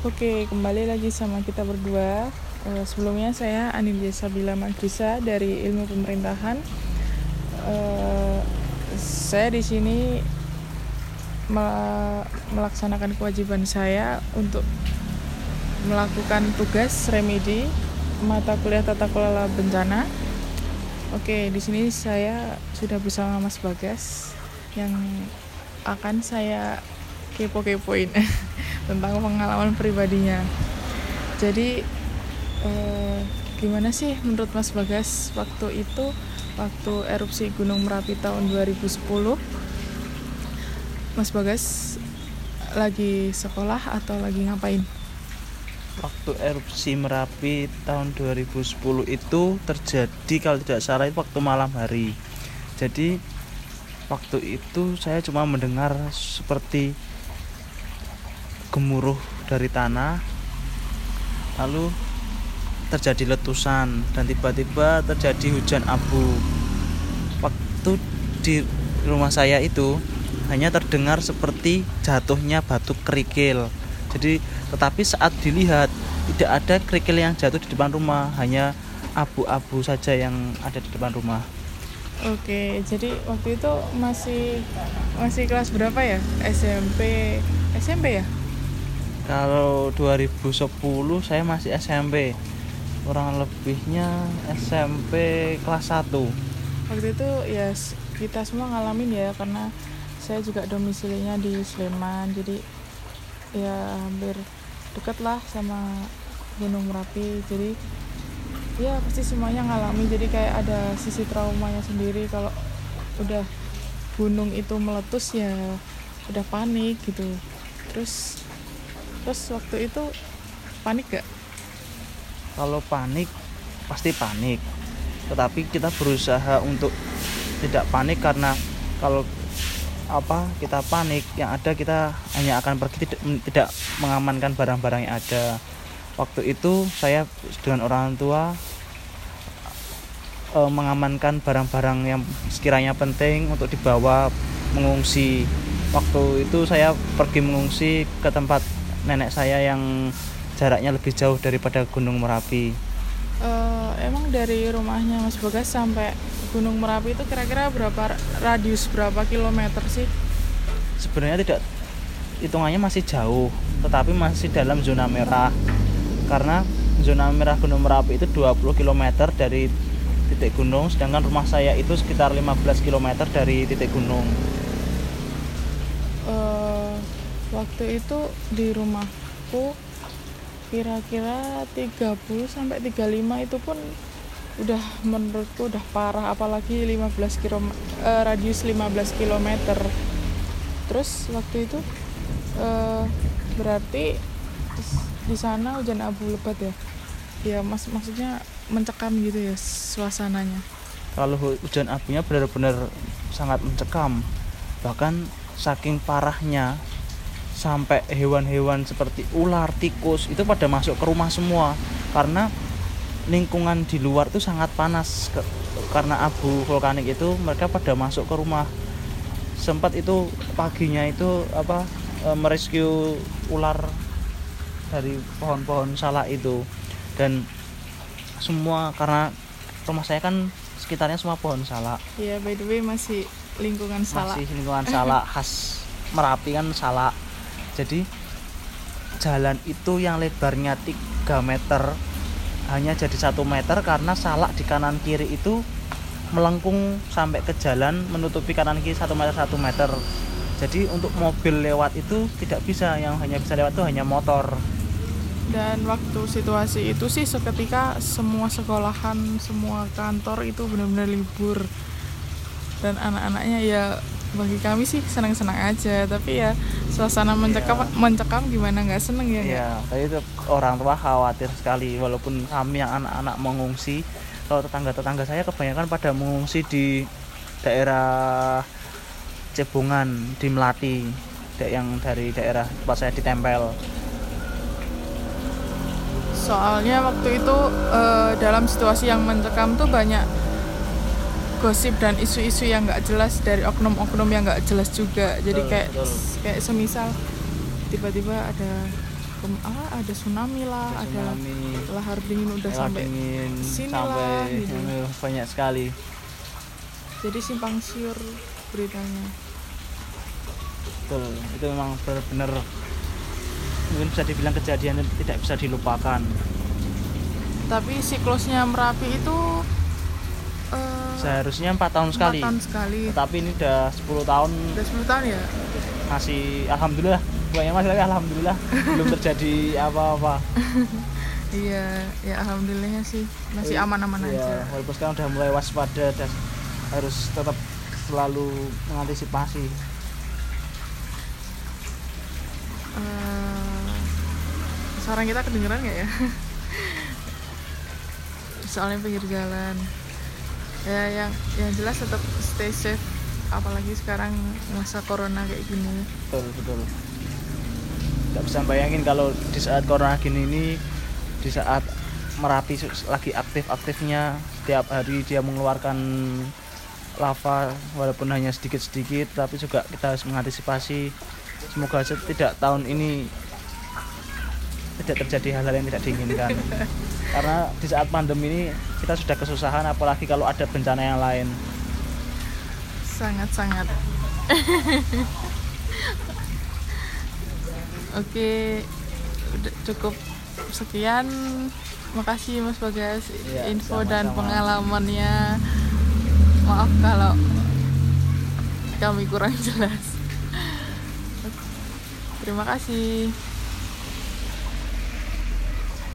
Oke, kembali lagi sama kita berdua. Uh, sebelumnya saya Anindya Sabila Magrisa dari Ilmu Pemerintahan. Uh, saya di sini melaksanakan kewajiban saya untuk melakukan tugas remedi mata kuliah tata kelola bencana. Oke, di sini saya sudah bersama Mas Bagas yang akan saya kepo-kepoin tentang pengalaman pribadinya. Jadi eh, gimana sih menurut Mas Bagas waktu itu waktu erupsi Gunung Merapi tahun 2010 Mas Bagas lagi sekolah atau lagi ngapain? Waktu erupsi Merapi tahun 2010 itu terjadi kalau tidak salah itu waktu malam hari. Jadi waktu itu saya cuma mendengar seperti gemuruh dari tanah lalu terjadi letusan dan tiba-tiba terjadi hujan abu waktu di rumah saya itu hanya terdengar seperti jatuhnya batu kerikil jadi tetapi saat dilihat tidak ada kerikil yang jatuh di depan rumah hanya abu-abu saja yang ada di depan rumah Oke, jadi waktu itu masih masih kelas berapa ya? SMP SMP ya? Kalau 2010 saya masih SMP. Kurang lebihnya SMP kelas 1. Waktu itu ya kita semua ngalamin ya karena saya juga domisilinya di Sleman. Jadi ya hampir deket lah sama Gunung Merapi. Jadi ya pasti semuanya ngalami jadi kayak ada sisi traumanya sendiri kalau udah gunung itu meletus ya udah panik gitu terus terus waktu itu panik gak kalau panik pasti panik. Tetapi kita berusaha untuk tidak panik karena kalau apa kita panik yang ada kita hanya akan pergi tidak, tidak mengamankan barang-barang yang ada. Waktu itu saya dengan orang tua e, mengamankan barang-barang yang sekiranya penting untuk dibawa mengungsi. Waktu itu saya pergi mengungsi ke tempat nenek saya yang jaraknya lebih jauh daripada Gunung Merapi. Uh, emang dari rumahnya Mas Bagas sampai Gunung Merapi itu kira-kira berapa radius berapa kilometer sih? Sebenarnya tidak hitungannya masih jauh tetapi masih dalam zona merah. Karena zona merah Gunung Merapi itu 20 km dari titik gunung sedangkan rumah saya itu sekitar 15 km dari titik gunung waktu itu di rumahku kira-kira 30 sampai 35 itu pun udah menurutku udah parah apalagi 15 km uh, radius 15 km terus waktu itu uh, berarti di sana hujan abu lebat ya? Ya mas maksudnya mencekam gitu ya suasananya? Kalau hujan abunya benar-benar sangat mencekam. Bahkan saking parahnya sampai hewan-hewan seperti ular tikus itu pada masuk ke rumah semua karena lingkungan di luar itu sangat panas ke, karena abu vulkanik itu mereka pada masuk ke rumah sempat itu paginya itu apa e, merescue ular dari pohon-pohon salak itu dan semua karena rumah saya kan sekitarnya semua pohon salak. Iya, by the way masih lingkungan salak. Masih lingkungan salak khas Merapi kan salak. Jadi jalan itu yang lebarnya 3 meter hanya jadi satu meter karena salak di kanan kiri itu melengkung sampai ke jalan menutupi kanan kiri satu meter satu meter. Jadi untuk mobil lewat itu tidak bisa yang hanya bisa lewat itu hanya motor. Dan waktu situasi itu sih seketika semua sekolahan semua kantor itu benar-benar libur. Dan anak-anaknya ya bagi kami sih senang-senang aja. Tapi ya suasana mencekam yeah. mencekam gimana nggak seneng ya Iya, tapi itu orang tua khawatir sekali. Walaupun kami yang anak-anak mengungsi kalau tetangga-tetangga saya kebanyakan pada mengungsi di daerah Cebungan di Melati. Yang dari daerah tempat saya ditempel. Soalnya waktu itu uh, dalam situasi yang mencekam tuh banyak gosip dan isu-isu yang nggak jelas dari oknum-oknum yang nggak jelas juga jadi kayak betul. kayak semisal tiba-tiba ada ah, ada tsunami lah Ada ada tsunami, lahar dingin udah lahar sampai dingin sini sampai lah, gitu. banyak sekali jadi simpang siur beritanya betul itu memang benar-benar mungkin bisa dibilang kejadian yang tidak bisa dilupakan tapi siklusnya merapi itu eh, seharusnya empat tahun sekali. tahun sekali. Tapi ini udah 10 tahun. Udah 10 tahun ya? Masih alhamdulillah. Banyak masih lagi alhamdulillah. Belum terjadi apa-apa. Iya ya alhamdulillahnya sih. Masih Iya, aman-aman iya, aja. Walaupun sekarang udah mulai waspada dan harus tetap selalu mengantisipasi. Sekarang kita kedengeran nggak ya? Soalnya pinggir jalan ya yang yang jelas tetap stay safe. Apalagi sekarang masa corona kayak gini. Betul betul. Nggak bisa bayangin kalau di saat corona gini ini di saat merapi lagi aktif-aktifnya setiap hari dia mengeluarkan lava walaupun hanya sedikit-sedikit tapi juga kita harus mengantisipasi. Semoga aja tidak tahun ini tidak terjadi hal-hal yang tidak diinginkan karena di saat pandemi ini kita sudah kesusahan apalagi kalau ada bencana yang lain. Sangat-sangat. Oke udah cukup sekian. Makasih Mas Bagas Iya, info dan sama-sama. pengalamannya. Maaf kalau kami kurang jelas. Terima kasih